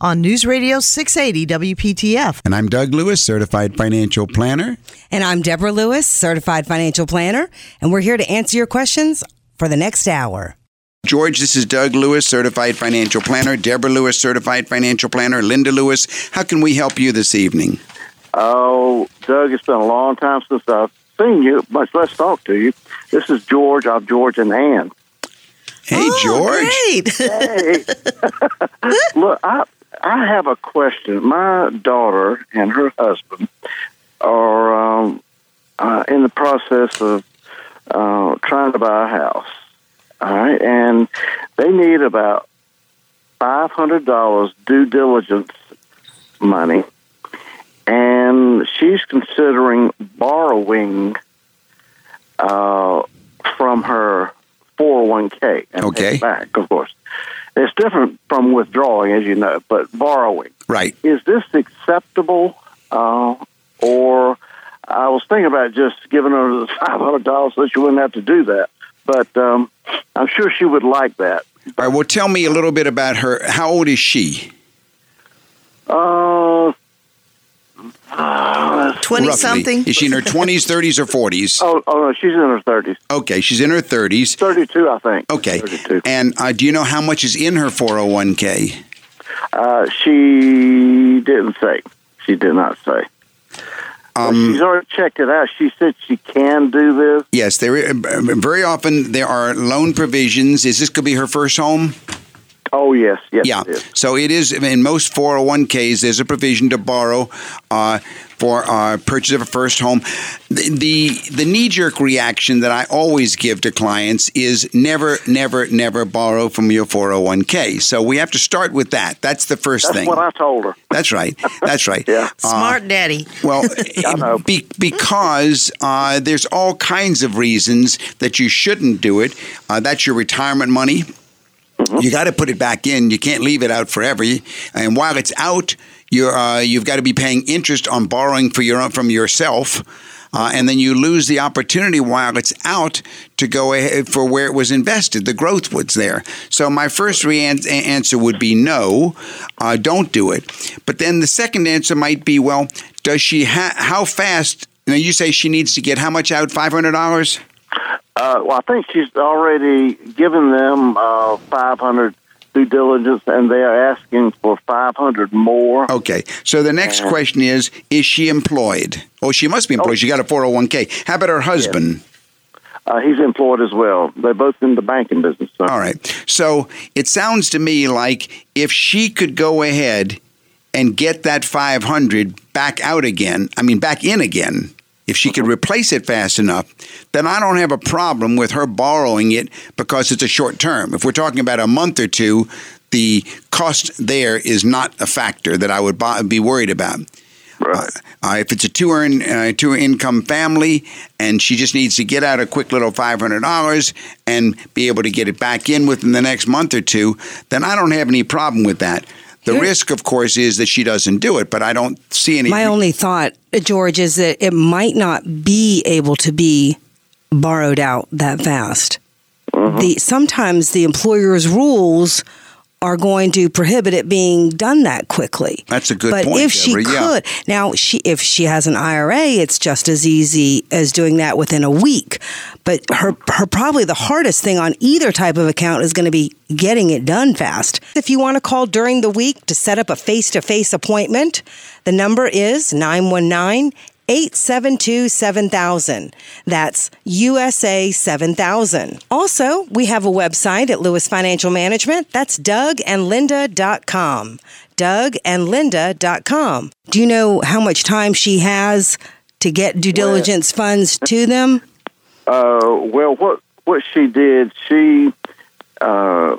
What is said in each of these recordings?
on News Radio 680 WPTF. And I'm Doug Lewis, certified financial planner. And I'm Deborah Lewis, certified financial planner, and we're here to answer your questions for the next hour. George, this is Doug Lewis, certified financial planner. Deborah Lewis, certified financial planner. Linda Lewis, how can we help you this evening? Oh, Doug, it's been a long time since I've seen you, much less talked to you. This is George. I'm George and Ann. Hey, Oh, George. Great. Hey, look, I I have a question. My daughter and her husband are um, uh, in the process of uh, trying to buy a house. All right, and they need about five hundred dollars due diligence money, and she's considering borrowing uh, from her four hundred one k and pay Okay. it back, of course. It's different from withdrawing, as you know, but borrowing Right. is this acceptable, uh, or I was thinking about just giving her the five hundred dollars so she wouldn't have to do that. But um, I'm sure she would like that. All right, well, tell me a little bit about her. How old is she? Uh, uh, 20 Roughly. something. Is she in her 20s, 30s, or 40s? oh, oh no, she's in her thirties, Okay, she's in her 30s. thirty-two, I think. Okay. thirty-two. And uh, do you know how much is in her 401k? Uh, she didn't say. She did not say. Um, she's already checked it out. She said she can do this. yes, there. uh, Very often there are loan provisions. Is this could be her first home? Oh yes, yes. Yeah. it is. So it is in most 401ks. There's a provision to borrow uh, for uh, purchase of a first home. The the, the knee jerk reaction that I always give to clients is never, never, never borrow from your 401k. So we have to start with that. That's the first That's thing. what I told her. That's right. That's right. Yeah. Uh, Smart daddy. well, know. be, because uh, there's all kinds of reasons that you shouldn't do it. Uh, that's your retirement money. You got to put it back in. You can't leave it out forever. And while it's out, you're uh, you've got to be paying interest on borrowing for your from yourself. Uh, and then you lose the opportunity while it's out to go ahead for where it was invested. The growth was there. So my first re- answer would be no, uh, don't do it. But then the second answer might be, well, does she ha- how fast? Now you say she needs to get how much out? Five hundred dollars. Uh, well, I think she's already given them uh, 500 due diligence, and they are asking for 500 more. Okay. So the next question is: Is she employed? Oh, she must be employed. She got a four hundred one k. How about her husband? Uh, he's employed as well. They're both in the banking business. So. All right. So it sounds to me like if she could go ahead and get that 500 back out again, I mean, back in again, if she could replace it fast enough, then I don't have a problem with her borrowing it because it's a short term. If we're talking about a month or two, the cost there is not a factor that I would be worried about. Right. Uh, if it's a two earn uh, two income family and she just needs to get out a quick little five hundred dollars and be able to get it back in within the next month or two, then I don't have any problem with that. The Here- risk, of course, is that she doesn't do it, but I don't see any. My only thought, George, is that it might not be able to be borrowed out that fast. Mm-hmm. The sometimes the employer's rules are going to prohibit it being done that quickly. That's a good but point, if she Deborah, yeah. could, now she if she has an IRA, it's just as easy as doing that within a week. But her her probably the hardest thing on either type of account is going to be getting it done fast. If you want to call during the week to set up a face-to-face appointment, the number is 919 872 7000. That's USA 7000. Also, we have a website at Lewis Financial Management. That's dougandlinda.com. Dougandlinda.com. Do you know how much time she has to get due diligence funds to them? Uh, well, what what she did, she uh,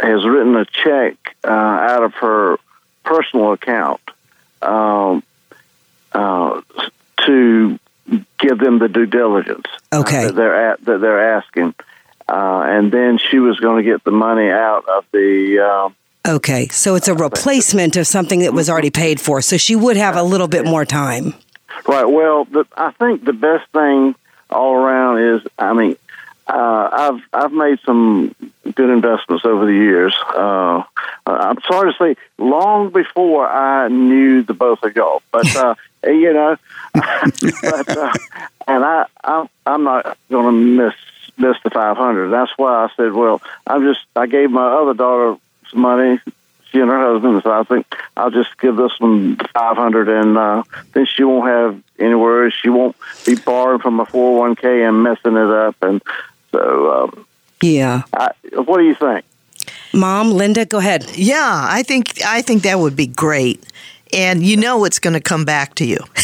has written a check uh, out of her personal account um, uh, to give them the due diligence. Okay. that they're at, that they're asking, uh, and then she was going to get the money out of the. Uh, Okay, so it's a replacement of something that was already paid for. So she would have a little bit more time. Right. Well, the, I think the best thing all around is, I mean, uh, I've I've made some good investments over the years. Uh, I'm sorry to say, long before I knew the both of y'all, but uh, you know, but, uh, and I I'm, I'm not going to miss miss the 500. That's why I said, well, I'm just I gave my other daughter some money. She and her husband, so I think I'll just give this one five hundred, and uh, then she won't have any worries. She won't be borrowing from a four hundred one k and messing it up. And so, um, Yeah. I, what do you think? Mom, Linda, go ahead. Yeah, I think I think that would be great. And you know it's going to come back to you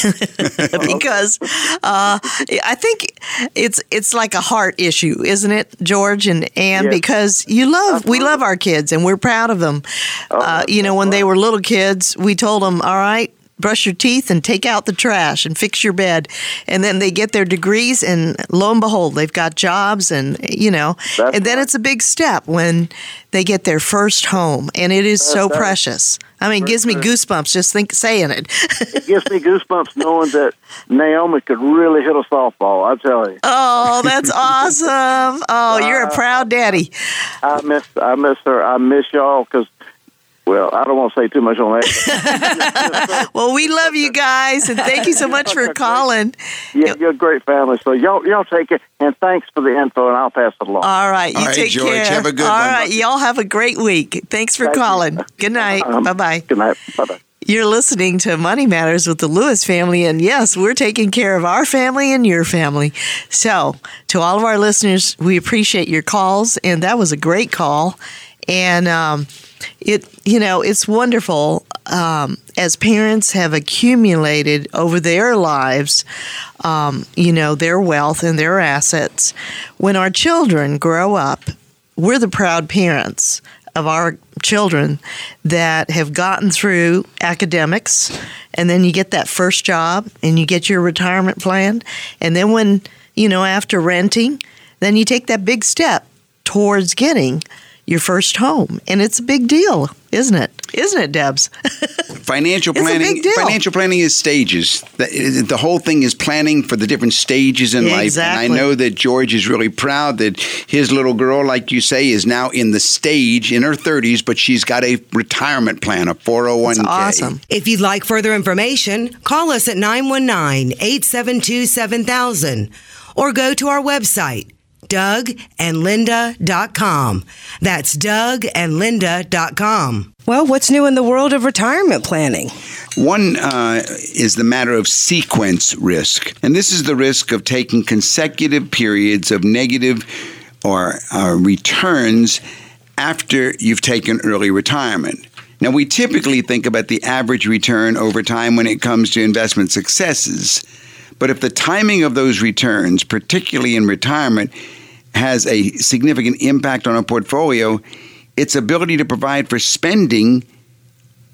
because uh, I think it's it's like a heart issue, isn't it, George and Ann? Yes. Because you love we love our kids and we're proud of them. Uh, you know, when they were little kids, we told them, "All right, brush your teeth and take out the trash and fix your bed. And then they get their degrees, and lo and behold, they've got jobs, and you know, That's and then it's a big step when they get their first home, and it is so precious. I mean, it gives me goosebumps just think saying it. It gives me goosebumps knowing that Naomi could really hit a softball. I tell you, oh, that's awesome! Oh, you're a proud daddy. I miss I miss her. I miss y'all because. Well, I don't want to say too much on that. Well, we love you guys, and thank you so much for calling. Yeah, you're a great family. So y'all, y'all take it, and thanks for the info, and I'll pass it along. All right, you All right, take George, care. have a good All one. right, y'all have a great week. Thanks for Thank you. calling. Good night. Um, bye bye. Good night. Bye bye. You're listening to Money Matters with the Lewis family, and yes, we're taking care of our family and your family. So, to all of our listeners, we appreciate your calls, and that was a great call. And um, it, you know, it's wonderful um, as parents have accumulated over their lives, um, you know, their wealth and their assets. When our children grow up, we're the proud parents of our children that have gotten through academics and then you get that first job and you get your retirement plan and then when you know after renting then you take that big step towards getting your first home and it's a big deal isn't it isn't it debs Financial It's a planning. big deal. Financial planning is stages. The, the whole thing is planning for the different stages in life. Exactly. And I know that George is really proud that his little girl, like you say, is now in the stage in her 30s, but she's got a retirement plan, a 401k. it's awesome If you'd like further information, call us at 919 872 7000 or go to our website, dougandlinda.com. That's dougandlinda.com. Well, what's new in the world of retirement planning? One uh, is the matter of sequence risk. And this is the risk of taking consecutive periods of negative or uh, returns after you've taken early retirement. Now, we typically think about the average return over time when it comes to investment successes. But if the timing of those returns, particularly in retirement, has a significant impact on a portfolio, its ability to provide for spending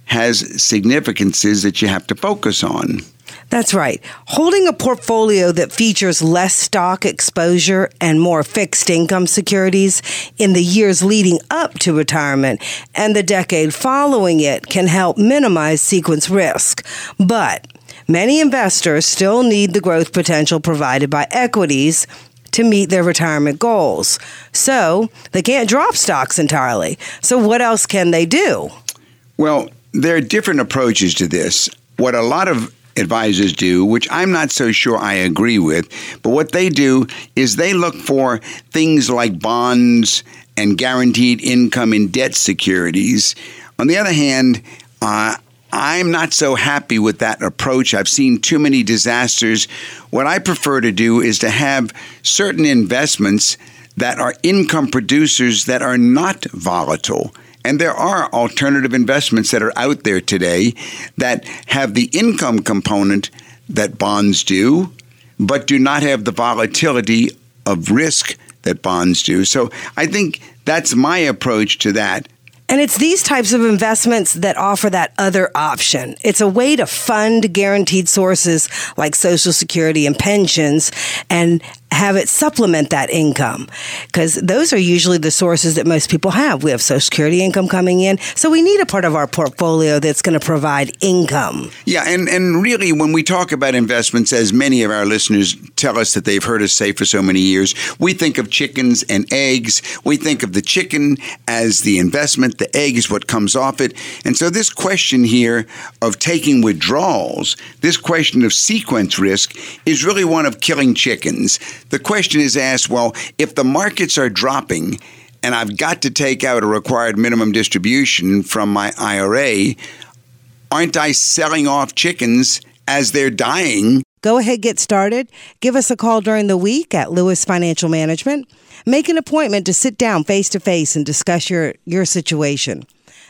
has significances that you have to focus on. That's right. Holding a portfolio that features less stock exposure and more fixed income securities in the years leading up to retirement and the decade following it can help minimize sequence risk. But many investors still need the growth potential provided by equities to meet their retirement goals. So they can't drop stocks entirely. So, what else can they do? Well, there are different approaches to this. What a lot of advisors do, which I'm not so sure I agree with, but what they do is they look for things like bonds and guaranteed income in debt securities. On the other hand, uh, I'm not so happy with that approach. I've seen too many disasters. What I prefer to do is to have certain investments that are income producers that are not volatile. And there are alternative investments that are out there today that have the income component that bonds do, but do not have the volatility of risk that bonds do. So I think that's my approach to that. And it's these types of investments that offer that other option. It's a way to fund guaranteed sources like Social Security and pensions and have it supplement that income because those are usually the sources that most people have. We have Social Security income coming in, so we need a part of our portfolio that's going to provide income. Yeah, and, and really, when we talk about investments, as many of our listeners tell us that they've heard us say for so many years, we think of chickens and eggs. We think of the chicken as the investment, the egg is what comes off it. And so, this question here of taking withdrawals, this question of sequence risk, is really one of killing chickens the question is asked well, if the markets are dropping and I've got to take out a required minimum distribution from my IRA, aren't I selling off chickens as they're dying? Go ahead, get started. Give us a call during the week at Lewis Financial Management. Make an appointment to sit down face to face and discuss your, your situation.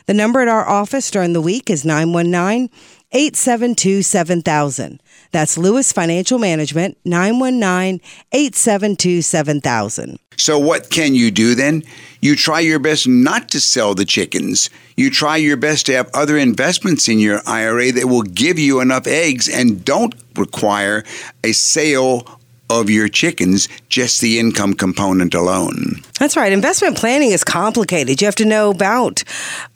The number at our office during the week is 919 872 7000. That's Lewis Financial Management, 919 872 7000. So, what can you do then? You try your best not to sell the chickens. You try your best to have other investments in your IRA that will give you enough eggs and don't require a sale of your chickens, just the income component alone. That's right. Investment planning is complicated. You have to know about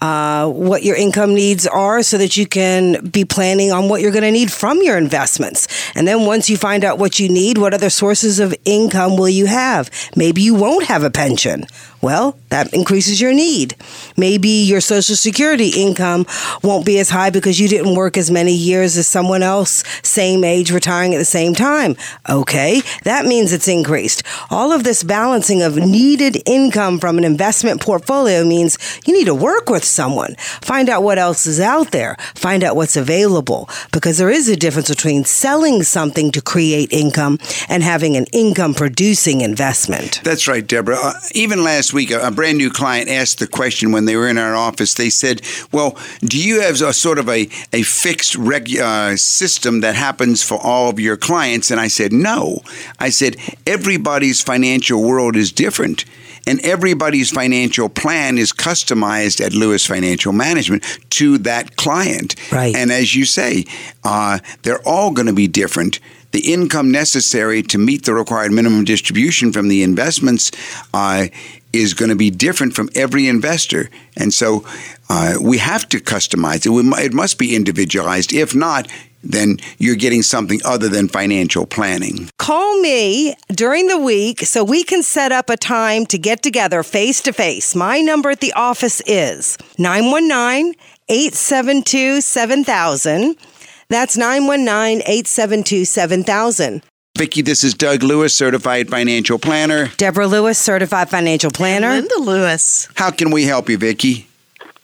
uh, what your income needs are so that you can be planning on what you're going to need from your investments. And then once you find out what you need, what other sources of income will you have? Maybe you won't have a pension. Well, that increases your need. Maybe your Social Security income won't be as high because you didn't work as many years as someone else, same age, retiring at the same time. Okay, that means it's increased. All of this balancing of needed income from an investment portfolio means you need to work with someone, find out what else is out there, find out what's available, because there is a difference between selling something to create income and having an income producing investment. That's right, Deborah. Uh, even last week, a, a, brand new client asked the question when they were in our office. They said, "Well, do you have a sort of a a fixed reg, uh, system that happens for all of your clients?" And I said, "No." I said, "Everybody's financial world is different." And everybody's financial plan is customized at Lewis Financial Management to that client. Right. And as you say, uh, they're all going to be different the income necessary to meet the required minimum distribution from the investments uh, is going to be different from every investor. And so uh, we have to customize it. It must be individualized. If not, then you're getting something other than financial planning. Call me during the week so we can set up a time to get together face to face. My number at the office is 919 872 7000. That's 919 872 7000. Vicki, this is Doug Lewis, certified financial planner. Deborah Lewis, certified financial planner. And Linda Lewis. How can we help you, Vicki?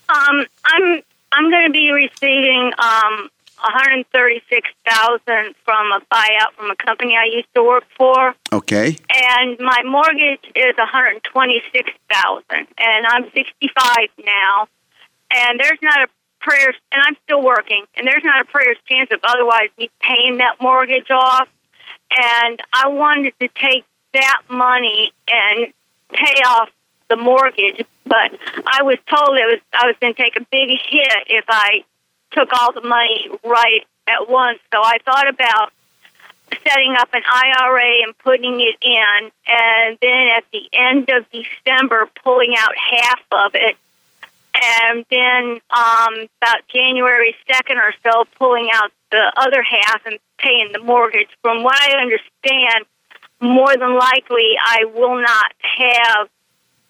Um, I'm I'm going to be receiving um, 136,000 from a buyout from a company I used to work for. Okay. And my mortgage is 126,000 and I'm 65 now. And there's not a prayer's, and I'm still working, and there's not a prayer's chance of otherwise me paying that mortgage off. And I wanted to take that money and pay off the mortgage, but I was told it was I was going to take a big hit if I took all the money right at once. So I thought about setting up an IRA and putting it in, and then at the end of December, pulling out half of it and then um, about January 2nd or so, pulling out the other half and paying the mortgage. From what I understand, more than likely I will not have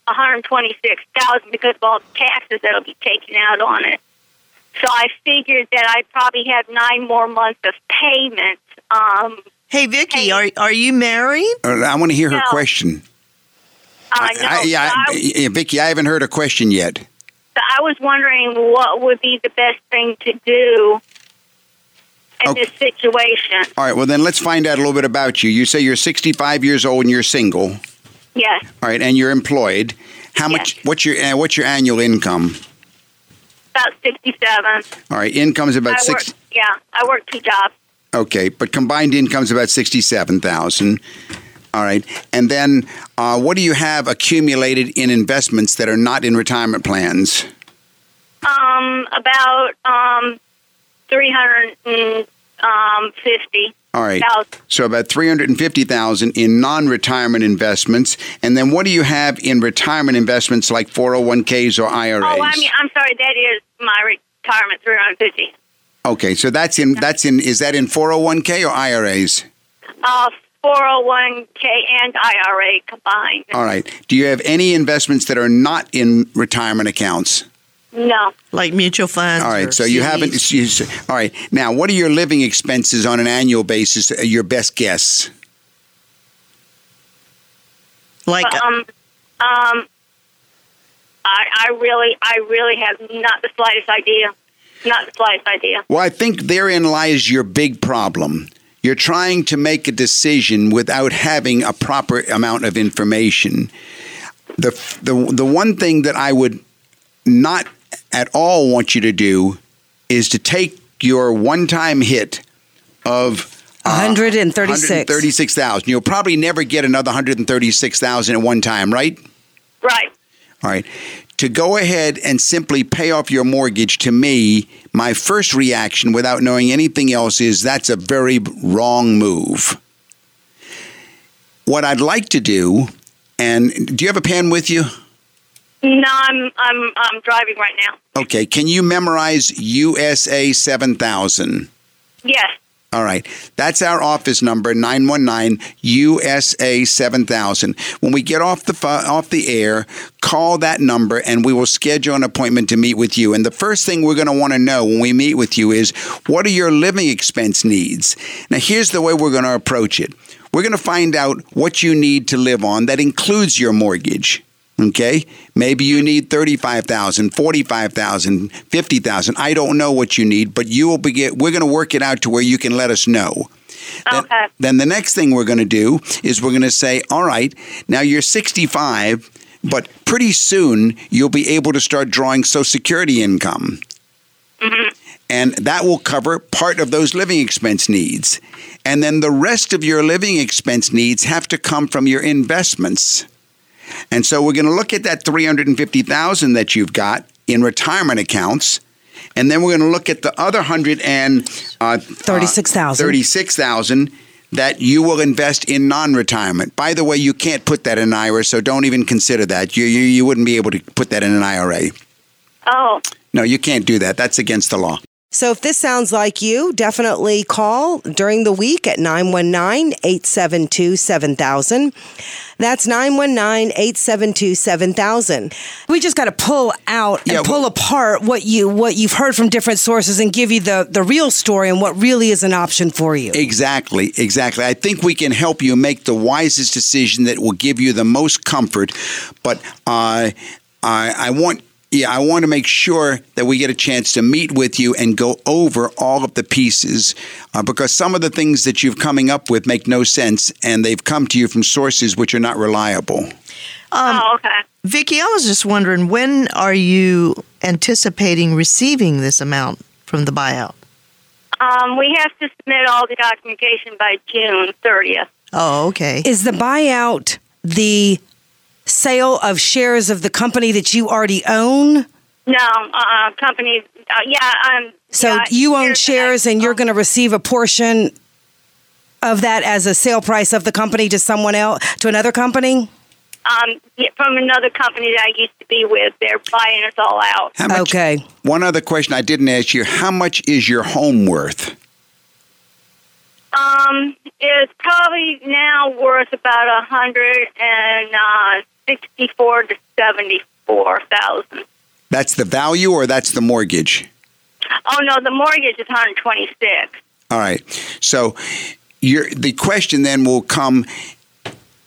126,000 because of all the taxes that'll be taken out on it. So I figured that I probably have nine more months of payments. Um, Hey, Vicky, Hey. are are you married? Uh, I want to hear her No. question. I know. I, yeah, I, I, yeah, Vicky, I haven't heard a question yet. so I was wondering what would be the best thing to do in Okay. this situation. All right, well, then let's find out a little bit about you. You say you're 65 years old and you're single. Yes, All right, and you're employed. How much? What's your uh, what's your annual income? about 67. All right, income's about I six. work, yeah, I work two jobs. Okay, but combined income's about sixty-seven thousand. All right, and then uh, what do you have accumulated in investments that are not in retirement plans? Um, about um, 350. All right, thousand. so about three hundred and fifty thousand in non-retirement investments, and then what do you have in retirement investments like four hundred one ks or IRAs? Oh, I mean, I'm sorry, that is my retirement, 350. okay, so that's in that's in is that in four hundred one k or IRAs? Uh, 401k and IRA combined. All right, do you have any investments that are not in retirement accounts? No. Like mutual funds? All right. or right, so you haven't. You, all right, now what are your living expenses on an annual basis? uh, Your best guess. like Um, um, I, I really, I really have not the slightest idea. Not the slightest idea. Well, I think therein lies your big problem. You're trying to make a decision without having a proper amount of information. The the the one thing that I would not at all want you to do is to take your one-time hit of uh, 136. 136,000. You'll probably never get another 136,000 at one time, right? Right. All right. To go ahead and simply pay off your mortgage, to me, my first reaction without knowing anything else is that's a very wrong move. What I'd like to do, and do you have a pen with you? No, I'm, I'm, I'm driving right now. Okay. Can you memorize USA 7000? Yes. All right. That's our office number 919 USA 7000. When we get off the off the air, call that number and we will schedule an appointment to meet with you. And the first thing we're going to want to know when we meet with you is what are your living expense needs? Now here's the way we're going to approach it. We're going to find out what you need to live on that includes your mortgage. Okay? Maybe you need 35,000, 45,000, 50,000. I don't know what you need, but you will be we're going to work it out to where you can let us know. Then, Okay. then the next thing we're going to do is we're going to say, "All right, now you're 65, but pretty soon you'll be able to start drawing social security income." Mm-hmm And that will cover part of those living expense needs. And then the rest of your living expense needs have to come from your investments. And so we're going to look at that 350,000 that you've got in retirement accounts. And then we're going to look at the other 100 and uh, 36,000. 36,000 that you will invest in non-retirement. By the way, you can't put that in an IRA, so don't even consider that. You, you you wouldn't be able to put that in an IRA. Oh, No, you can't do that. That's against the law. So if this sounds like you, definitely call during the week at 919-872-7000. That's 919-872-7000. We just got to pull out and Yeah, pull well- apart what you what you've heard from different sources and give you the the real story and what really is an option for you. Exactly, exactly. I think we can help you make the wisest decision that will give you the most comfort. But uh, I, I want. Yeah, I want to make sure that we get a chance to meet with you and go over all of the pieces uh, because some of the things that you've coming up with make no sense and they've come to you from sources which are not reliable. oh, okay. Vicky, I was just wondering when are you anticipating receiving this amount from the buyout? Um, we have to submit all the documentation by June 30th. Oh, okay. Is the buyout the sale of shares of the company that you already own? No, uh, company. Uh, yeah, um. So yeah, you own that shares and you're going to receive a portion of that as a sale price of the company to someone else, to another company? um yeah, from another company that I used to be with. They're buying us all out. How much, Okay. One other question I didn't ask you how much is your home worth? Um, is probably now worth about a hundred and uh, sixty-four to seventy-four thousand. That's the value, or that's the mortgage. Oh no, the mortgage is one hundred twenty-six. All right. So, your the question then will come.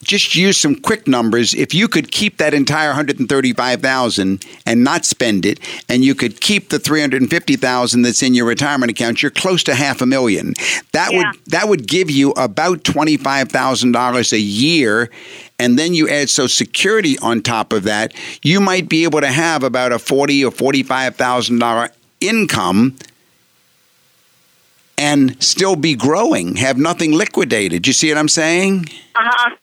Just use some quick numbers. If you could keep that entire 135,000 and not spend it, and you could keep the 350,000 that's in your retirement account, you're close to half a million. That Yeah. would that would give you about $25,000 a year and then you add social security on top of that, you might be able to have about a 40 or $45,000 income and still be growing, have nothing liquidated. You see what I'm saying? Uh huh.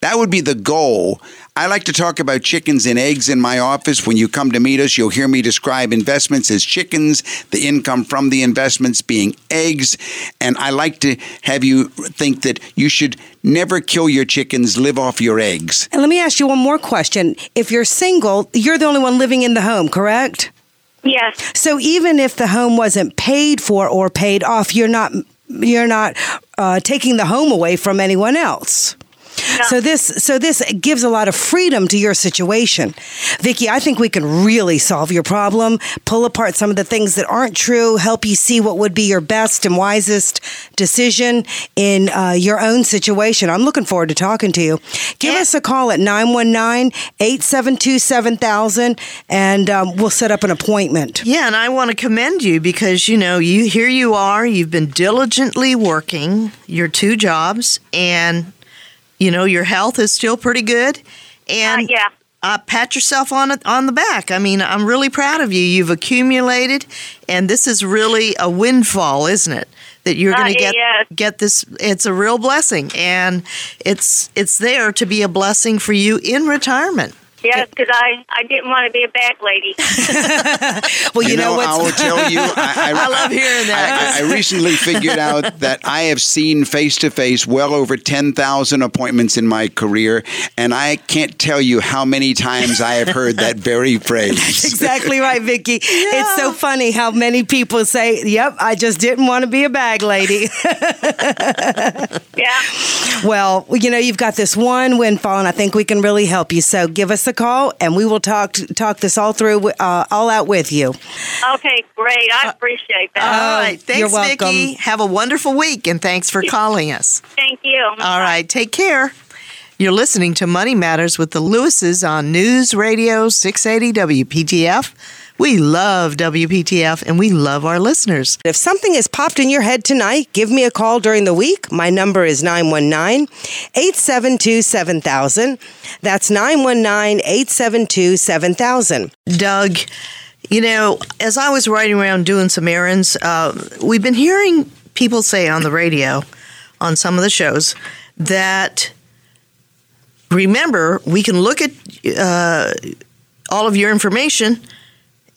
That would be the goal. I like to talk about chickens and eggs in my office. When you come to meet us, you'll hear me describe investments as chickens, the income from the investments being eggs. And I like to have you think that you should never kill your chickens, live off your eggs. And let me ask you one more question. If you're single, you're the only one living in the home, correct? Yes. So even if the home wasn't paid for or paid off, you're not you're not uh, taking the home away from anyone else. So this so this gives a lot of freedom to your situation. Vicky, I think we can really solve your problem, pull apart some of the things that aren't true, help you see what would be your best and wisest decision in uh, your own situation. I'm looking forward to talking to you. Give us a call at 919-872-7000 and um, we'll set up an appointment. Yeah, and I want to commend you because you know you here you are. You've been diligently working your two jobs, and you know your health is still pretty good. And Uh, yeah. uh, pat yourself on on the back. I mean, I'm really proud of you. You've accumulated, and this is really a windfall, isn't it? That you're Uh, going to get yes. get this. It's a real blessing, and it's it's there to be a blessing for you in retirement. Yes, because I, I didn't want to be a back lady. Well, you, know, I will tell you, I, I love hearing that. I, I recently figured out that I have seen face to face well over 10,000 appointments in my career, and I can't tell you how many times I have heard that very phrase. That's exactly right, Vicky. It's so funny how many people say, "Yep, I just didn't want to be a bag lady." yeah. well, you know, you've got this one windfall, and I think we can really help you. So give us a call, and we will talk talk this all through, uh, all out with you. Okay, great. I appreciate that. All right, thanks, you're welcome. Vicky. Have a wonderful week, and thanks for calling us. Thank you. All right, take care. You're listening to Money Matters with the Lewises on News Radio 680 WPTF. We love WPTF and we love our listeners. If something has popped in your head tonight, give me a call during the week. My number is 919 872 7000. That's 919 872 7000. Doug, you know, as I was riding around doing some errands, uh, we've been hearing people say on the radio, on some of the shows, that remember, we can look at uh, all of your information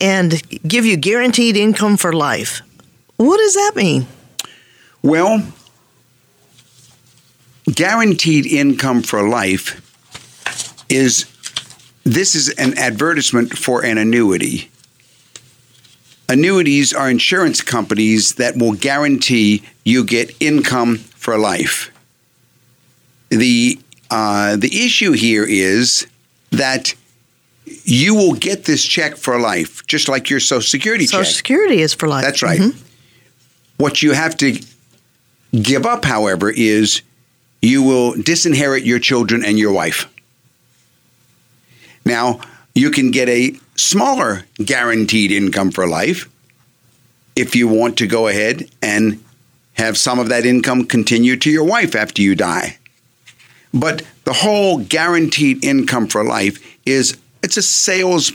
and give you guaranteed income for life. What does that mean? Well, guaranteed income for life is this is an advertisement for an annuity. Annuities are insurance companies that will guarantee you get income for life. The uh, the issue here is that you will get this check for life, just like your Social Security Social check. Security is for life. That's right. Mhm. What you have to give up, however, is you will disinherit your children and your wife. Now, you can get a smaller guaranteed income for life if you want to go ahead and have some of that income continue to your wife after you die. But the whole guaranteed income for life is it's a sales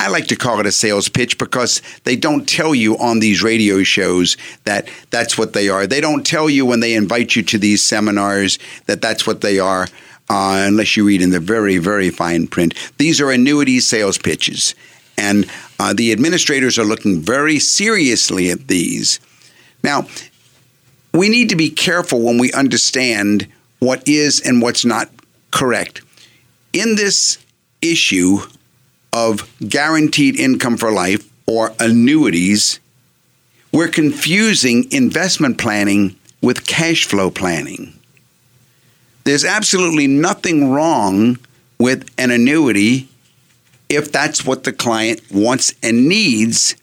I like to call it a sales pitch because they don't tell you on these radio shows that that's what they are. They don't tell you when they invite you to these seminars that that's what they are, uh, unless you read in the very, very fine print. These are annuity sales pitches. And uh, the administrators are looking very seriously at these. Now, we need to be careful when we understand what is and what's not correct. In this issue of guaranteed income for life or annuities, we're confusing investment planning with cash flow planning. There's absolutely nothing wrong with an annuity if that's what the client wants and needs,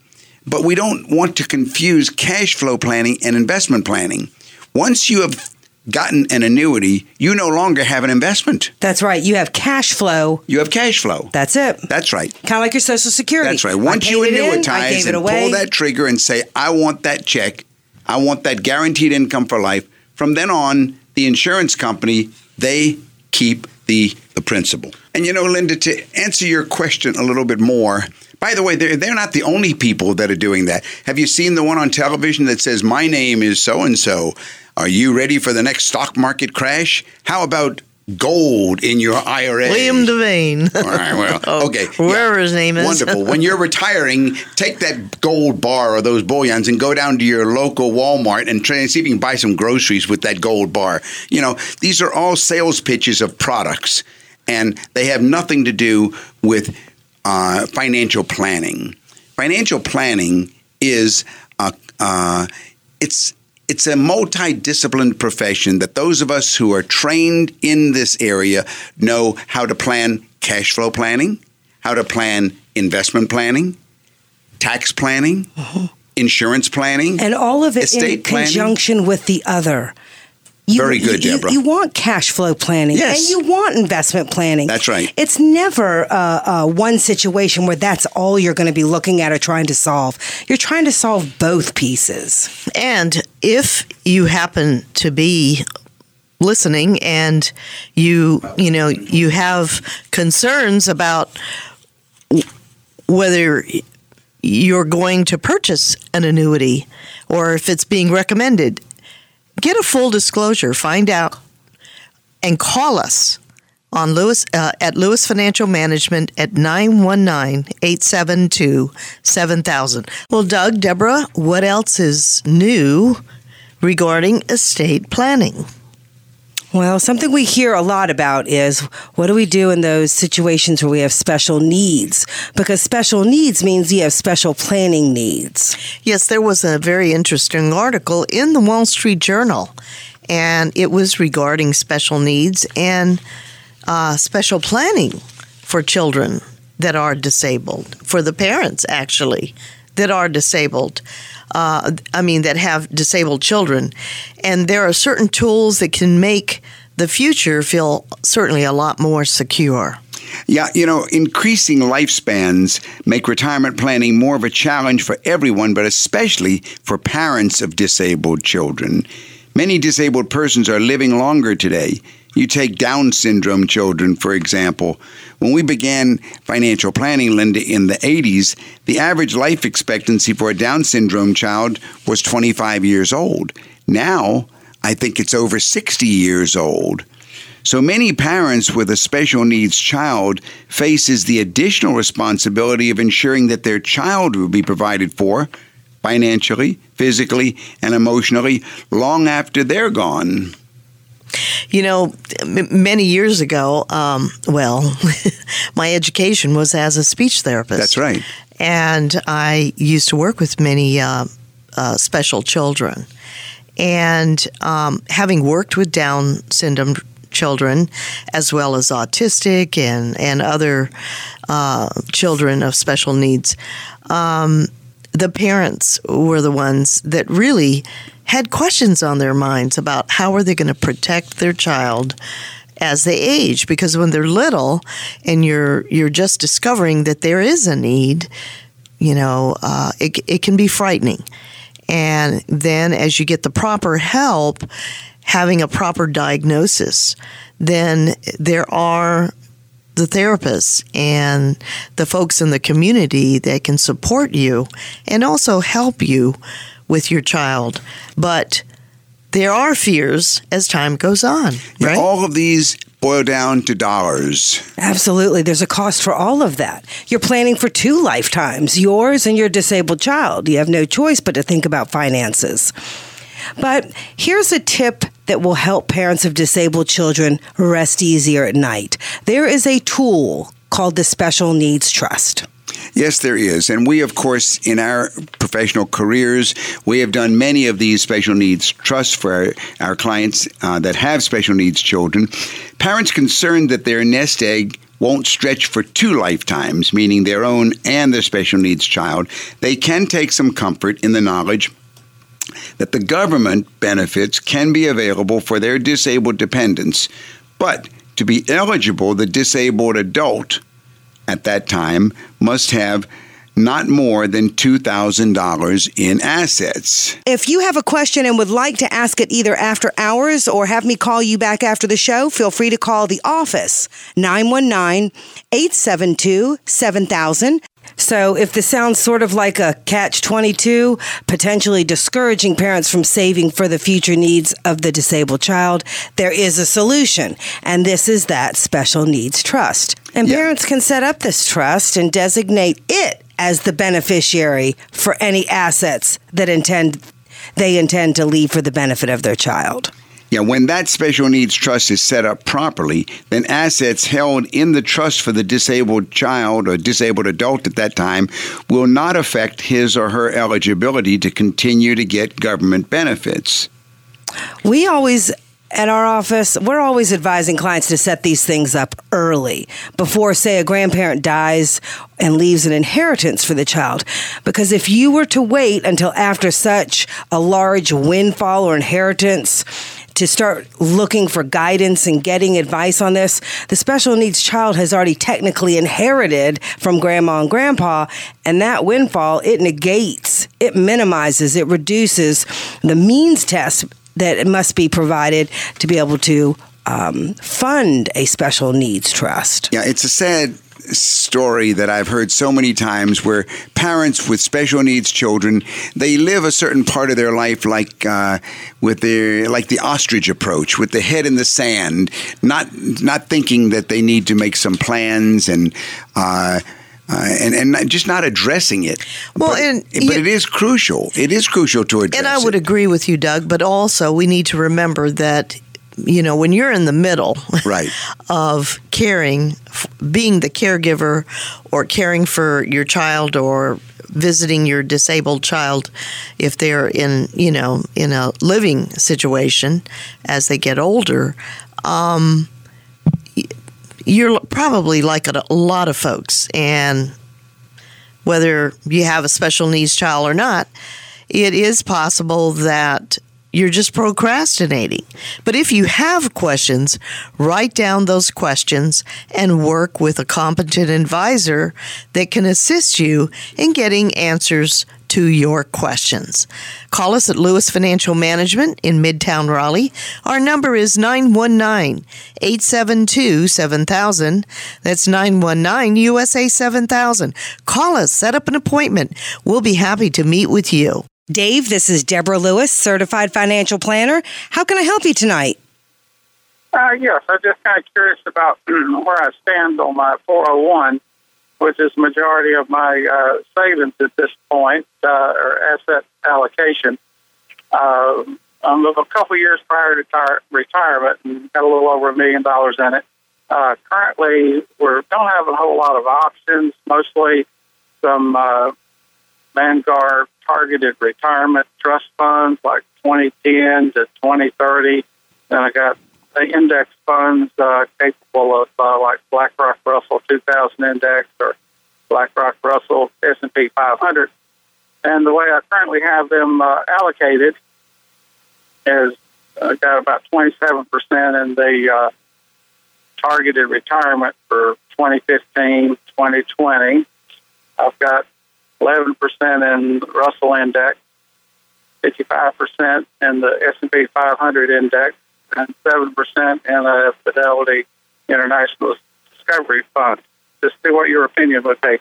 but we don't want to confuse cash flow planning and investment planning. Once you have gotten an annuity, you no longer have an investment. That's right. You have cash flow. You have cash flow. That's it. That's right. Kind of like your Social Security. That's right. Once you it in, annuitize and pull that trigger and say, I want that check, I want that guaranteed income for life, from then on, the insurance company, they keep the, the principal. And you know, Linda, to answer your question a little bit more, by the way, they're, they're not the only people that are doing that. Have you seen the one on television that says, My name is so and so? Are you ready for the next stock market crash? How about gold in your IRA? William Devane. All right, well, Oh, okay. wherever his name is. Wonderful. When you're retiring, take that gold bar or those bullions and go down to your local Walmart and try and see if you can buy some groceries with that gold bar. You know, these are all sales pitches of products, and they have nothing to do with uh, financial planning. Financial planning is uh, uh, it's it's a multidisciplined profession that those of us who are trained in this area know how to plan cash flow planning, how to plan investment planning, tax planning, uh-huh. insurance planning. and all of it in planning? conjunction with the other. You, Very good, you- Deborah. You, want cash flow planning, Yes. and you want investment planning. That's right. It's never uh, uh, one situation where that's all you're going to be looking at or trying to solve. You're trying to solve both pieces. And if you happen to be listening and you you know you have concerns about whether you're going to purchase an annuity or if it's being recommended get a full disclosure find out and call us on Lewis uh, at Lewis Financial Management at 919-872-7000. Well, Doug, Deborah, what else is new regarding estate planning? Well, something we hear a lot about is what do we do in those situations where we have special needs? Because special needs means you have special planning needs. Yes, there was a very interesting article in the Wall Street Journal, and it was regarding special needs and uh, special planning for children that are disabled, for the parents actually that are disabled. Uh, I mean, that have disabled children. And there are certain tools that can make the future feel certainly a lot more secure. Yeah, you know, increasing lifespans make retirement planning more of a challenge for everyone, but especially for parents of disabled children. Many disabled persons are living longer today. You take Down syndrome children, for example. When we began financial planning, Linda, in the 80s, the average life expectancy for a Down syndrome child was 25 years old. Now, I think it's over 60 years old. So many parents with a special needs child faces the additional responsibility of ensuring that their child will be provided for financially, physically, and emotionally long after they're gone. You know, m- many years ago, um, well, my education was as a speech therapist. That's right. And I used to work with many uh, uh, special children. And um, having worked with Down syndrome children, as well as autistic and, and other uh, children of special needs, um, the parents were the ones that really had questions on their minds about how are they going to protect their child as they age. Because when they're little and you're you're just discovering that there is a need you know uh, it, it can be frightening. And then as you get the proper help having a proper diagnosis then there are the therapists and the folks in the community that can support you and also help you with your child. But there are fears as time goes on, right? All of these boil down to dollars. Absolutely. There's a cost for all of that. You're planning for two lifetimes, yours and your disabled child. You have no choice but to think about finances. But here's a tip that will help parents of disabled children rest easier at night. There is a tool called the Special Needs Trust. Yes, there is. And we, of course, in our professional careers, we have done many of these special needs trusts for our, our clients uh, that have special needs children. Parents concerned that their nest egg won't stretch for two lifetimes, meaning their own and their special needs child, they can take some comfort in the knowledge that the government benefits can be available for their disabled dependents. But to be eligible, the disabled adult at that time must have not more than $2,000 in assets. If you have a question and would like to ask it either after hours or have me call you back after the show, feel free to call the office 919 872 7000. So, if this sounds sort of like a catch 22, potentially discouraging parents from saving for the future needs of the disabled child, there is a solution. And this is that special needs trust. And Yeah. parents can set up this trust and designate it as the beneficiary for any assets that intend they intend to leave for the benefit of their child. Yeah, when that special needs trust is set up properly, then assets held in the trust for the disabled child or disabled adult at that time will not affect his or her eligibility to continue to get government benefits. We always at our office, we're always advising clients to set these things up early before, say, a grandparent dies and leaves an inheritance for the child. Because if you were to wait until after such a large windfall or inheritance, to start looking for guidance and getting advice on this, the special needs child has already technically inherited from grandma and grandpa, and that windfall, it negates, it minimizes, it reduces the means test that must be provided to be able to um, fund a special needs trust. Yeah, it's a sad story that I've heard so many times where parents with special needs children they live a certain part of their life like uh, with their like the ostrich approach with the head in the sand not not thinking that they need to make some plans and uh, uh, and and just not addressing it. Well, but, and but you- it is crucial. It is crucial to address. And I would it. agree with you, Doug, but also we need to remember that, you know, when you're in the middle Right. of caring, being the caregiver or caring for your child or visiting your disabled child if they're in, you know, in a living situation as they get older, um, you're probably like a lot of folks and whether you have a special needs child or not, it is possible that you're just procrastinating. But if you have questions, write down those questions and work with a competent advisor that can assist you in getting answers to your questions. Call us at Lewis Financial Management in Midtown Raleigh. Our number is 919 872 7000. That's 919 USA 7000. Call us, set up an appointment. We'll be happy to meet with you. Dave, this is Deborah Lewis, certified financial planner. How can I help you tonight? Uh, yes, I'm just kind of curious about where I stand on my 401, which is majority of my uh, savings at this point, uh, or asset allocation. Uh, I'm a couple years prior to tar- retirement and got a little over a million dollars in it. Uh, currently, we don't have a whole lot of options, mostly some uh, Vanguard targeted retirement trust funds like 2010 to 2030. Then I got the index funds uh, capable of uh, like BlackRock Russell 2000 Index or BlackRock Russell S&P 500. And the way I currently have them uh, allocated is I got about 27% in the uh, targeted retirement for 2015, 2020. I've got 11% in Russell Index, 55% in the S&P 500 Index, and 7% in a Fidelity International Discovery Fund. Just see what your opinion would be.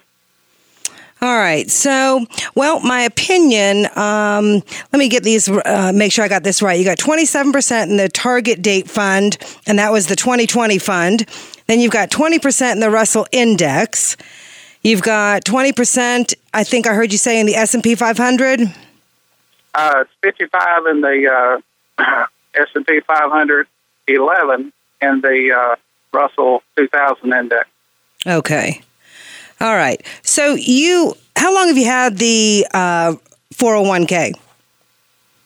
All right. So, well, my opinion, um, let me get these, uh, make sure I got this right. You got 27% in the target date fund, and that was the 2020 fund. Then you've got 20% in the Russell Index. You've got 20%, I think I heard you say, in the S&P 500. Uh, 55 in the uh, S&P 500, 11 in the uh, Russell 2000 Index. Okay. All right. So you, how long have you had the uh, 401k?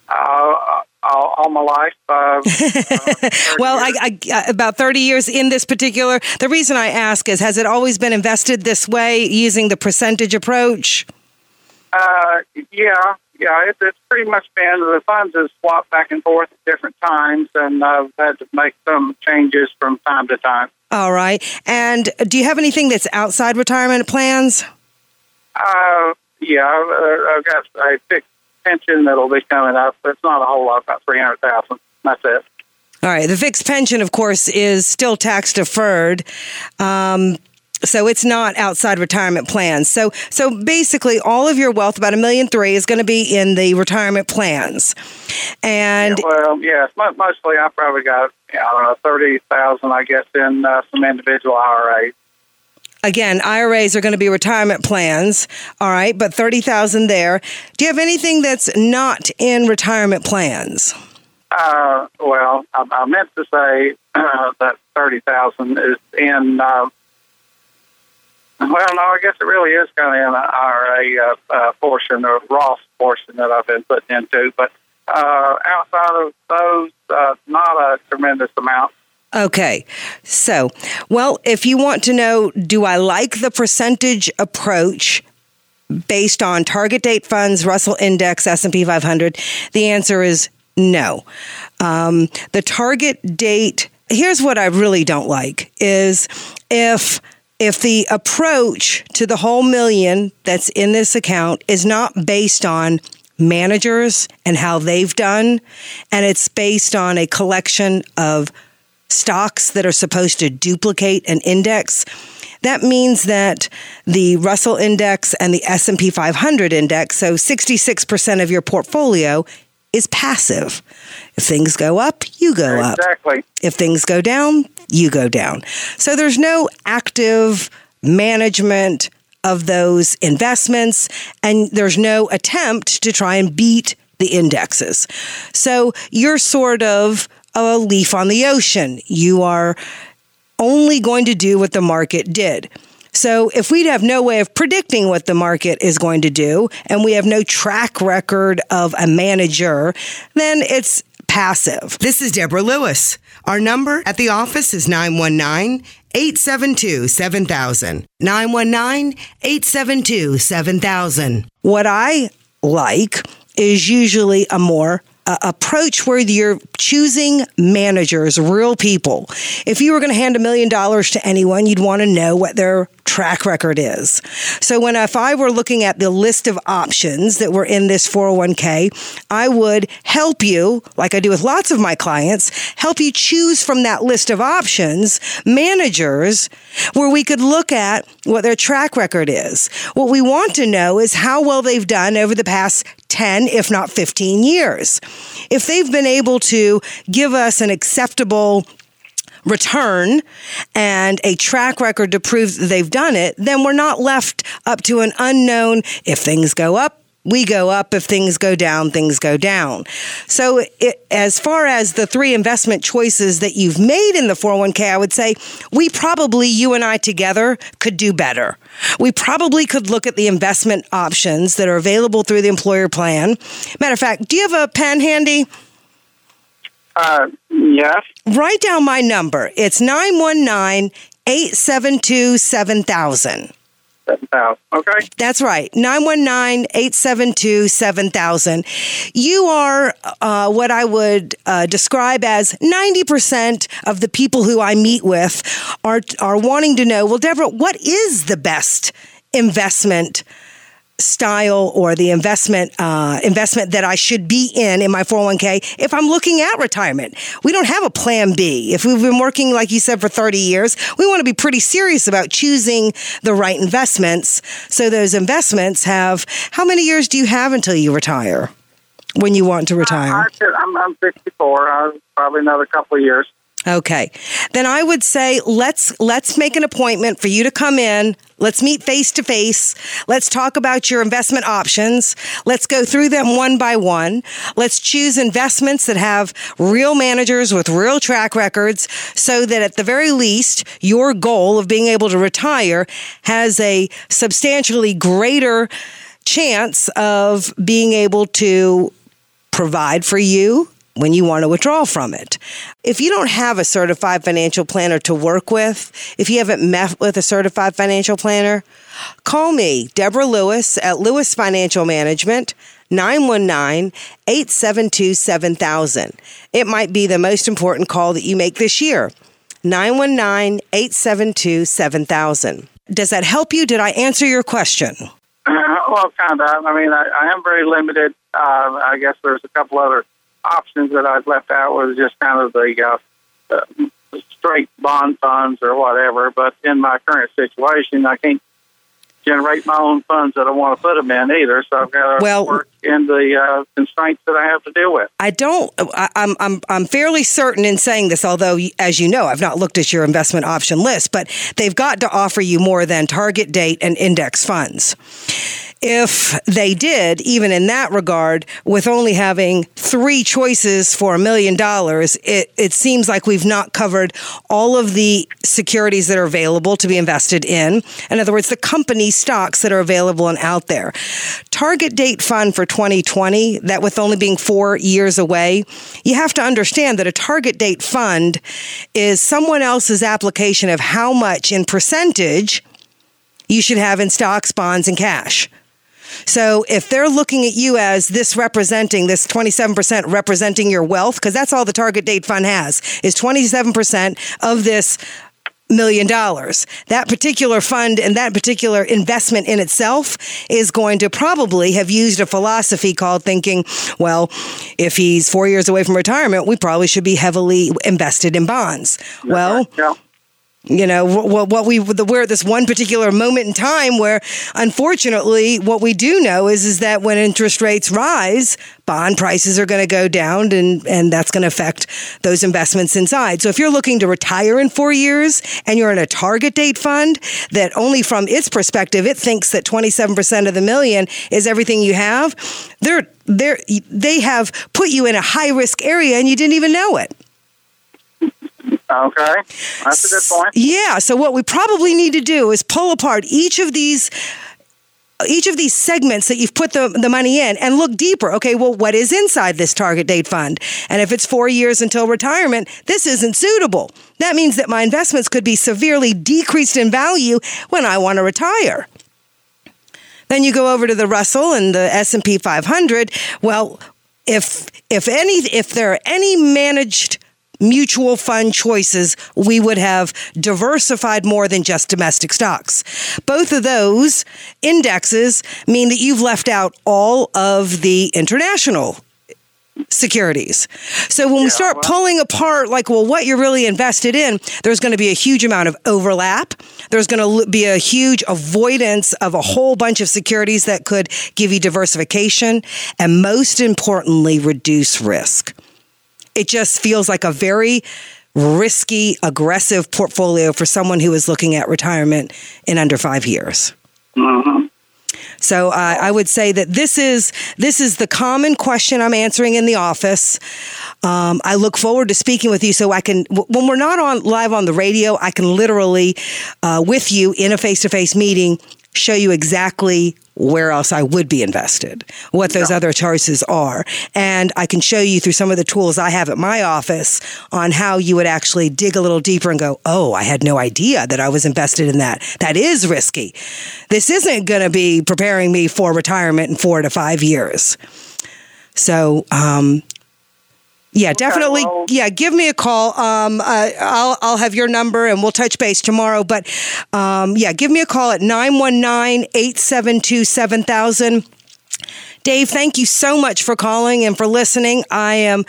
Uh, all, all my life. Uh, uh, Well, I, I, uh, about 30 years in this particular. The reason I ask is, has it always been invested this way using the percentage approach? Uh, yeah, yeah, it, it's pretty much been the funds have swapped back and forth at different times, and I've had to make some changes from time to time. All right. And do you have anything that's outside retirement plans? Uh, yeah, I've, uh, I've got a fixed pension that'll be coming up. It's not a whole lot, about three hundred thousand. That's it. All right. The fixed pension, of course, is still tax deferred. Um, so it's not outside retirement plans. So so basically all of your wealth, about a million three, is going to be in the retirement plans. And Well, yes, mo- mostly I probably got I don't know thirty thousand, I guess, in uh, some individual IRAs. Again, IRAs are going to be retirement plans. All right, but 30,000 there. Do you have anything that's not in retirement plans? Uh, well, I, I meant to say uh, that thirty thousand is in. Uh, well, no, I guess it really is kind of in an IRA uh, uh, portion or Roth portion that I've been putting into, but uh, outside of those, uh, not a tremendous amount. Okay. So, well, if you want to know, do I like the percentage approach based on target date funds, Russell Index, S&P 500? The answer is no. Um, the target date, here's what I really don't like is if if the approach to the whole million that's in this account is not based on managers and how they've done, and it's based on a collection of stocks that are supposed to duplicate an index, that means that the Russell index and the S&P 500 index, so 66% of your portfolio is passive. If things go up, you go up. Exactly. If things go down, you go down. So there's no active management of those investments, and there's no attempt to try and beat the indexes. So you're sort of a leaf on the ocean. You are only going to do what the market did. So if we have no way of predicting what the market is going to do and we have no track record of a manager, then it's passive. This is Deborah Lewis. Our number at the office is 919 872 7000. 919 872 7000. What I like is usually a more uh, approach where you're choosing managers, real people. If you were going to hand a million dollars to anyone, you'd want to know what their track record is. So when if I were looking at the list of options that were in this 401k, I would help you, like I do with lots of my clients, help you choose from that list of options managers where we could look at what their track record is. What we want to know is how well they've done over the past 10, if not 15 years. If they've been able to give us an acceptable return and a track record to prove they've done it, then we're not left up to an unknown. If things go up, we go up. If things go down, things go down. So, it, as far as the three investment choices that you've made in the 401k, I would say we probably, you and I together, could do better. We probably could look at the investment options that are available through the employer plan. Matter of fact, do you have a pen handy? Uh, yes. Write down my number. It's 919 872 7000. Okay. That's right. 919 872 7000. You are uh, what I would uh, describe as 90% of the people who I meet with are, are wanting to know well, Deborah, what is the best investment? Style or the investment uh, investment that I should be in in my 401k if I'm looking at retirement. We don't have a plan B. If we've been working like you said for 30 years, we want to be pretty serious about choosing the right investments. So those investments have how many years do you have until you retire? When you want to retire? I, I'm, I'm 64. Uh, probably another couple of years. Okay. Then I would say let's let's make an appointment for you to come in. Let's meet face to face. Let's talk about your investment options. Let's go through them one by one. Let's choose investments that have real managers with real track records so that at the very least your goal of being able to retire has a substantially greater chance of being able to provide for you when you want to withdraw from it. If you don't have a certified financial planner to work with, if you haven't met with a certified financial planner, call me, Deborah Lewis at Lewis Financial Management. 919 872 7000. It might be the most important call that you make this year. 919 872 7000. Does that help you? Did I answer your question? well, kind of. I mean, I, I am very limited. Uh, I guess there's a couple other options that I've left out was just kind of the uh, uh, straight bond funds or whatever. But in my current situation, I can't generate my own funds that I want to put them in either. So I've got to Well- work in the uh, constraints that I have to deal with. I don't. I, I'm I'm I'm fairly certain in saying this, although as you know, I've not looked at your investment option list, but they've got to offer you more than target date and index funds. If they did, even in that regard, with only having three choices for a million dollars, it, it seems like we've not covered all of the securities that are available to be invested in. In other words, the company stocks that are available and out there. Target date fund for 2020, that with only being four years away, you have to understand that a target date fund is someone else's application of how much in percentage you should have in stocks, bonds, and cash. So if they're looking at you as this representing this 27% representing your wealth, because that's all the target date fund has, is 27% of this million dollars. That particular fund and that particular investment in itself is going to probably have used a philosophy called thinking, well, if he's four years away from retirement, we probably should be heavily invested in bonds. Well, Yeah. You know what, what we we're at this one particular moment in time where unfortunately what we do know is is that when interest rates rise bond prices are going to go down and and that's going to affect those investments inside. So if you're looking to retire in 4 years and you're in a target date fund that only from its perspective it thinks that 27% of the million is everything you have they're they're they have put you in a high risk area and you didn't even know it Okay. That's a good point. yeah. So what we probably need to do is pull apart each of these each of these segments that you've put the, the money in and look deeper. Okay, well, what is inside this target date fund? And if it's four years until retirement, this isn't suitable. That means that my investments could be severely decreased in value when I want to retire. Then you go over to the Russell and the S&P 500. Well, if if any if there are any managed mutual fund choices, we would have diversified more than just domestic stocks. Both of those indexes mean that you've left out all of the international securities. So when we start pulling apart, like, well, what you're really invested in, there's going to be a huge amount of overlap. There's going to be a huge avoidance of a whole bunch of securities that could give you diversification and, most importantly, reduce risk. It just feels like a very risky, aggressive portfolio for someone who is looking at retirement in under five years. So uh, I would say that this is this is the common question I'm answering in the office. Um, I look forward to speaking with you, so I can w- when we're not on live on the radio, I can literally uh, with you in a face to face meeting show you exactly where else I would be invested, what those other choices are. And I can show you through some of the tools I have at my office on how you would actually dig a little deeper and go, oh, I had no idea that I was invested in that. That is risky. This isn't going to be preparing me for retirement in four to five years. So, um, yeah, definitely. well- yeah, give me a call. Um, uh, I'll I'll have your number and we'll touch base tomorrow. But um, yeah, give me a call at 919-872-7000. Dave, thank you so much for calling and for listening. I am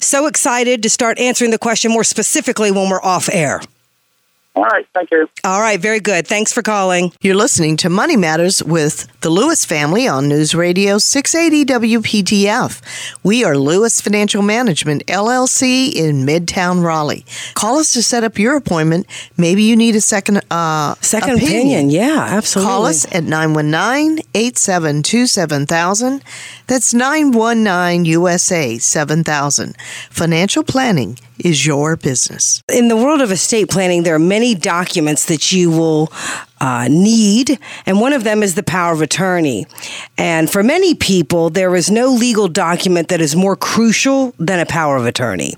so excited to start answering the question more specifically when we're off air. All right. Thank you. All right, very good. Thanks for calling. You're listening to Money Matters with the Lewis family on News Radio 680 WPTF. We are Lewis Financial Management, LLC in Midtown Raleigh. Call us to set up your appointment. Maybe you need a second uh, Second opinion. Yeah, absolutely. Call us at 919 872 7000. That's 919 USA 7000. Financial planning is your business. In the world of estate planning, there are many documents that you will uh, need, and one of them is the power of attorney. And for many people, there is no legal document that is more crucial than a power of attorney,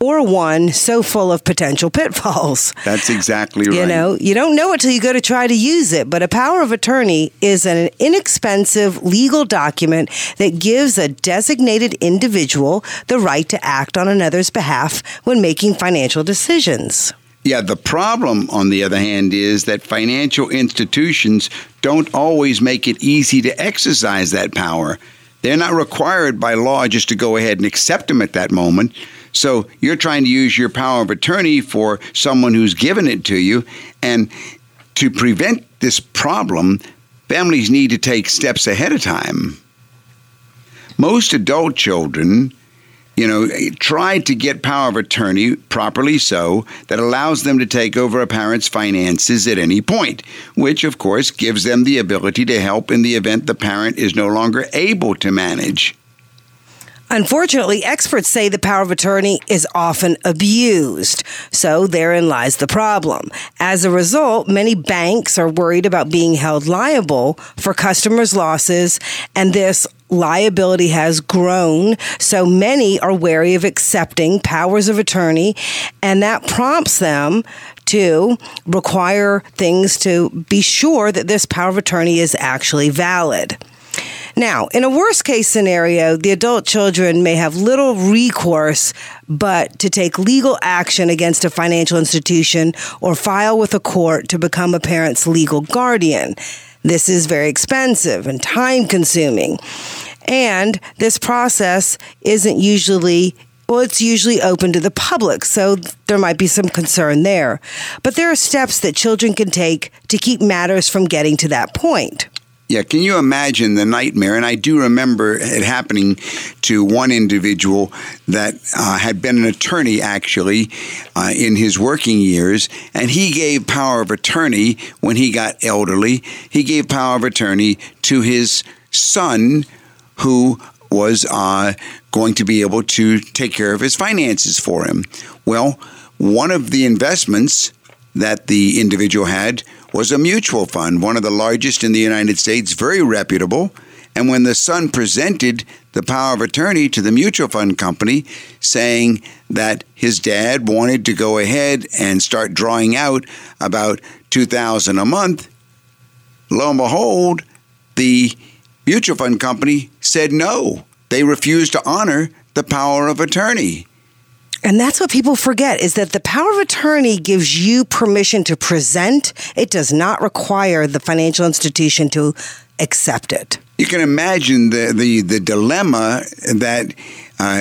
or one so full of potential pitfalls. That's exactly right. You know, you don't know it till you go to try to use it. But a power of attorney is an inexpensive legal document that gives a designated individual the right to act on another's behalf when making financial decisions. Yeah, the problem, on the other hand, is that financial institutions don't always make it easy to exercise that power. They're not required by law just to go ahead and accept them at that moment. So you're trying to use your power of attorney for someone who's given it to you. And to prevent this problem, families need to take steps ahead of time. Most adult children you know, try to get power of attorney, properly so, that allows them to take over a parent's finances at any point, which, of course, gives them the ability to help in the event the parent is no longer able to manage. Unfortunately, experts say the power of attorney is often abused. So therein lies the problem. As a result, many banks are worried about being held liable for customers' losses, and this liability has grown. So many are wary of accepting powers of attorney, and that prompts them to require things to be sure that this power of attorney is actually valid. Now, in a worst case scenario, the adult children may have little recourse but to take legal action against a financial institution or file with a court to become a parent's legal guardian. This is very expensive and time consuming. And this process isn't usually well, it's usually open to the public, so there might be some concern there. But there are steps that children can take to keep matters from getting to that point. Yeah, can you imagine the nightmare? And I do remember it happening to one individual that uh, had been an attorney actually uh, in his working years, and he gave power of attorney when he got elderly. He gave power of attorney to his son, who was uh, going to be able to take care of his finances for him. Well, one of the investments that the individual had was a mutual fund, one of the largest in the United States, very reputable. And when the son presented the power of attorney to the mutual fund company, saying that his dad wanted to go ahead and start drawing out about 2000 a month, lo and behold, the mutual fund company said no. They refused to honor the power of attorney. And that's what people forget is that the power of attorney gives you permission to present. It does not require the financial institution to accept it. You can imagine the, the, the dilemma that uh,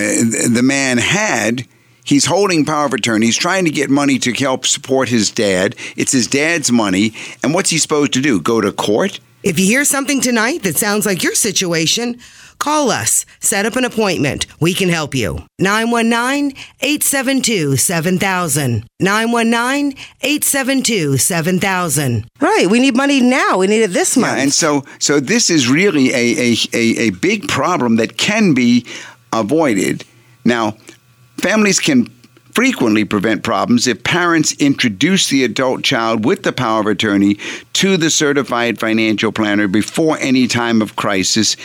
the man had. He's holding power of attorney. He's trying to get money to help support his dad. It's his dad's money. And what's he supposed to do? Go to court? If you hear something tonight that sounds like your situation, Call us, set up an appointment. We can help you. 919 872 7000. 919 872 7000. Right. We need money now. We need it this month. Yeah, and so, so this is really a, a, a, a big problem that can be avoided. Now, families can frequently prevent problems if parents introduce the adult child with the power of attorney to the certified financial planner before any time of crisis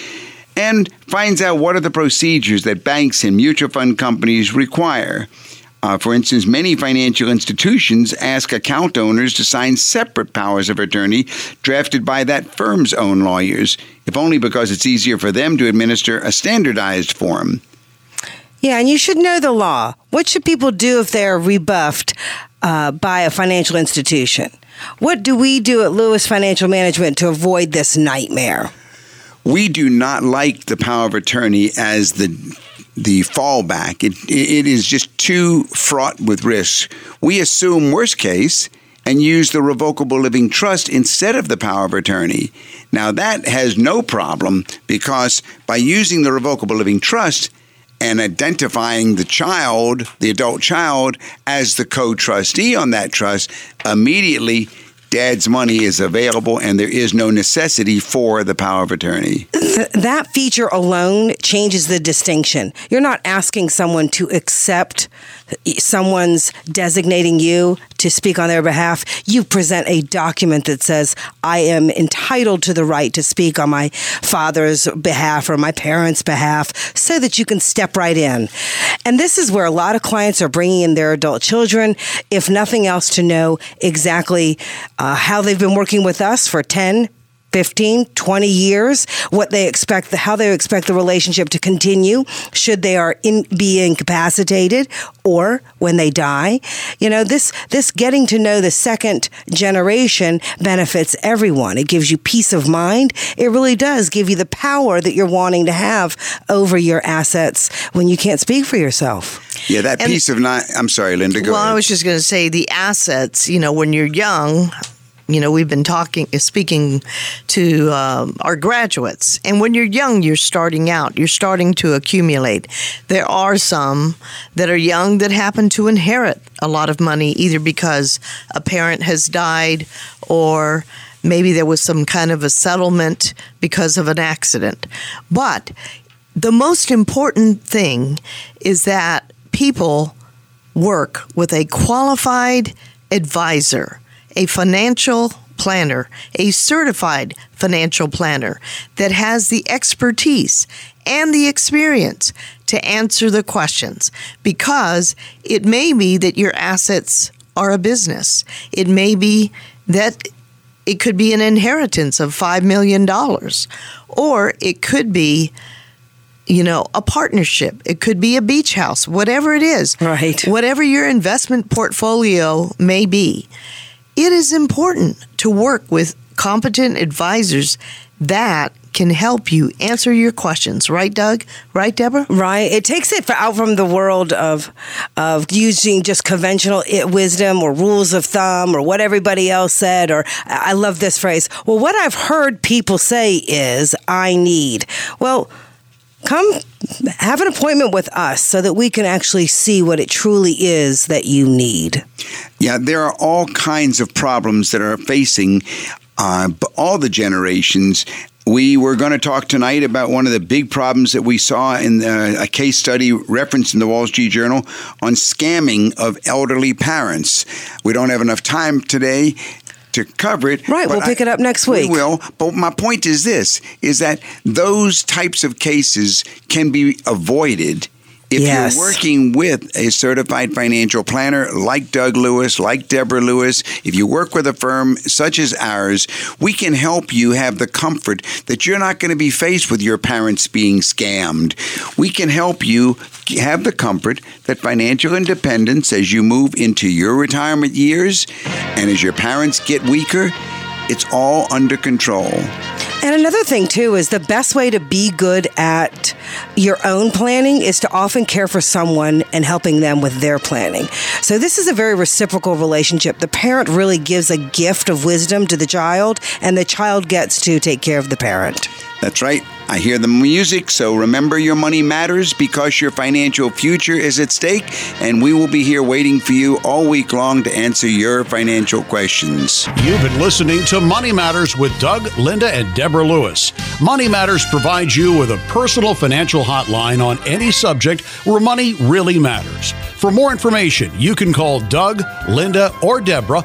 and finds out what are the procedures that banks and mutual fund companies require. Uh, for instance, many financial institutions ask account owners to sign separate powers of attorney drafted by that firm's own lawyers, if only because it's easier for them to administer a standardized form. Yeah, and you should know the law. What should people do if they're rebuffed uh, by a financial institution? What do we do at Lewis Financial Management to avoid this nightmare? We do not like the power of attorney as the the fallback. It it is just too fraught with risk. We assume worst case and use the revocable living trust instead of the power of attorney. Now, that has no problem because by using the revocable living trust, and identifying the child, the adult child, as the co trustee on that trust, immediately dad's money is available and there is no necessity for the power of attorney. Th- that feature alone changes the distinction. You're not asking someone to accept someone's designating you to speak on their behalf. You present a document that says, I am entitled to the right to speak on my father's behalf or my parents' behalf so that you can step right in. And this is where a lot of clients are bringing in their adult children, if nothing else, to know exactly uh, Uh, how they've been working with us for 10, 15, 20 years, what they expect, the, how they expect the relationship to continue should they are in, be incapacitated or when they die. You know, this, this getting to know the second generation benefits everyone. It gives you peace of mind. It really does give you the power that you're wanting to have over your assets when you can't speak for yourself. Yeah, that And- piece of not. I'm sorry, Linda. Go well, ahead. I was just going to say the assets, you know, when you're young, you know, we've been talking, speaking to um, our graduates. And when you're young, you're starting out, you're starting to accumulate. There are some that are young that happen to inherit a lot of money, either because a parent has died or maybe there was some kind of a settlement because of an accident. But the most important thing is that people work with a qualified advisor, a financial planner, a certified financial planner that has the expertise and the experience to answer the questions because it may be that your assets are a business. It may be that it could be an inheritance of $5 million, or it could be you know, a partnership. It could be a beach house, whatever it is. Right. Whatever your investment portfolio may be, it is important to work with competent advisors that can help you answer your questions. Right, Doug? Right, Deborah? Right. It takes it out from the world of of using just conventional i- wisdom or rules of thumb or what everybody else said. Or I love this phrase. Well, what I've heard people say is, "I need." Well. Come have an appointment with us so that we can actually see what it truly is that you need. Yeah, there are all kinds of problems that are facing uh, all the generations. We were going to talk tonight about one of the big problems that we saw in the, a case study referenced in the Wall Street Journal on scamming of elderly parents. We don't have enough time today to cover it. Right, we'll pick it up next week. We will. But my point is this: is that those types of cases can be avoided. If Yes. you're working with a certified financial planner like Doug Lewis, like Deborah Lewis, if you work with a firm such as ours, we can help you have the comfort that you're not going to be faced with your parents being scammed. We can help you have the comfort that financial independence as you move into your retirement years and as your parents get weaker, it's all under control. And another thing, too, is the best way to be good at your own planning is to often care for someone and helping them with their planning. So, this is a very reciprocal relationship. The parent really gives a gift of wisdom to the child, and the child gets to take care of the parent. That's right. I hear the music, so remember your money matters because your financial future is at stake, and we will be here waiting for you all week long to answer your financial questions. You've been listening to Money Matters with Doug, Linda, and Deborah Lewis. Money Matters provides you with a personal financial hotline on any subject where money really matters. For more information, you can call Doug, Linda, or Deborah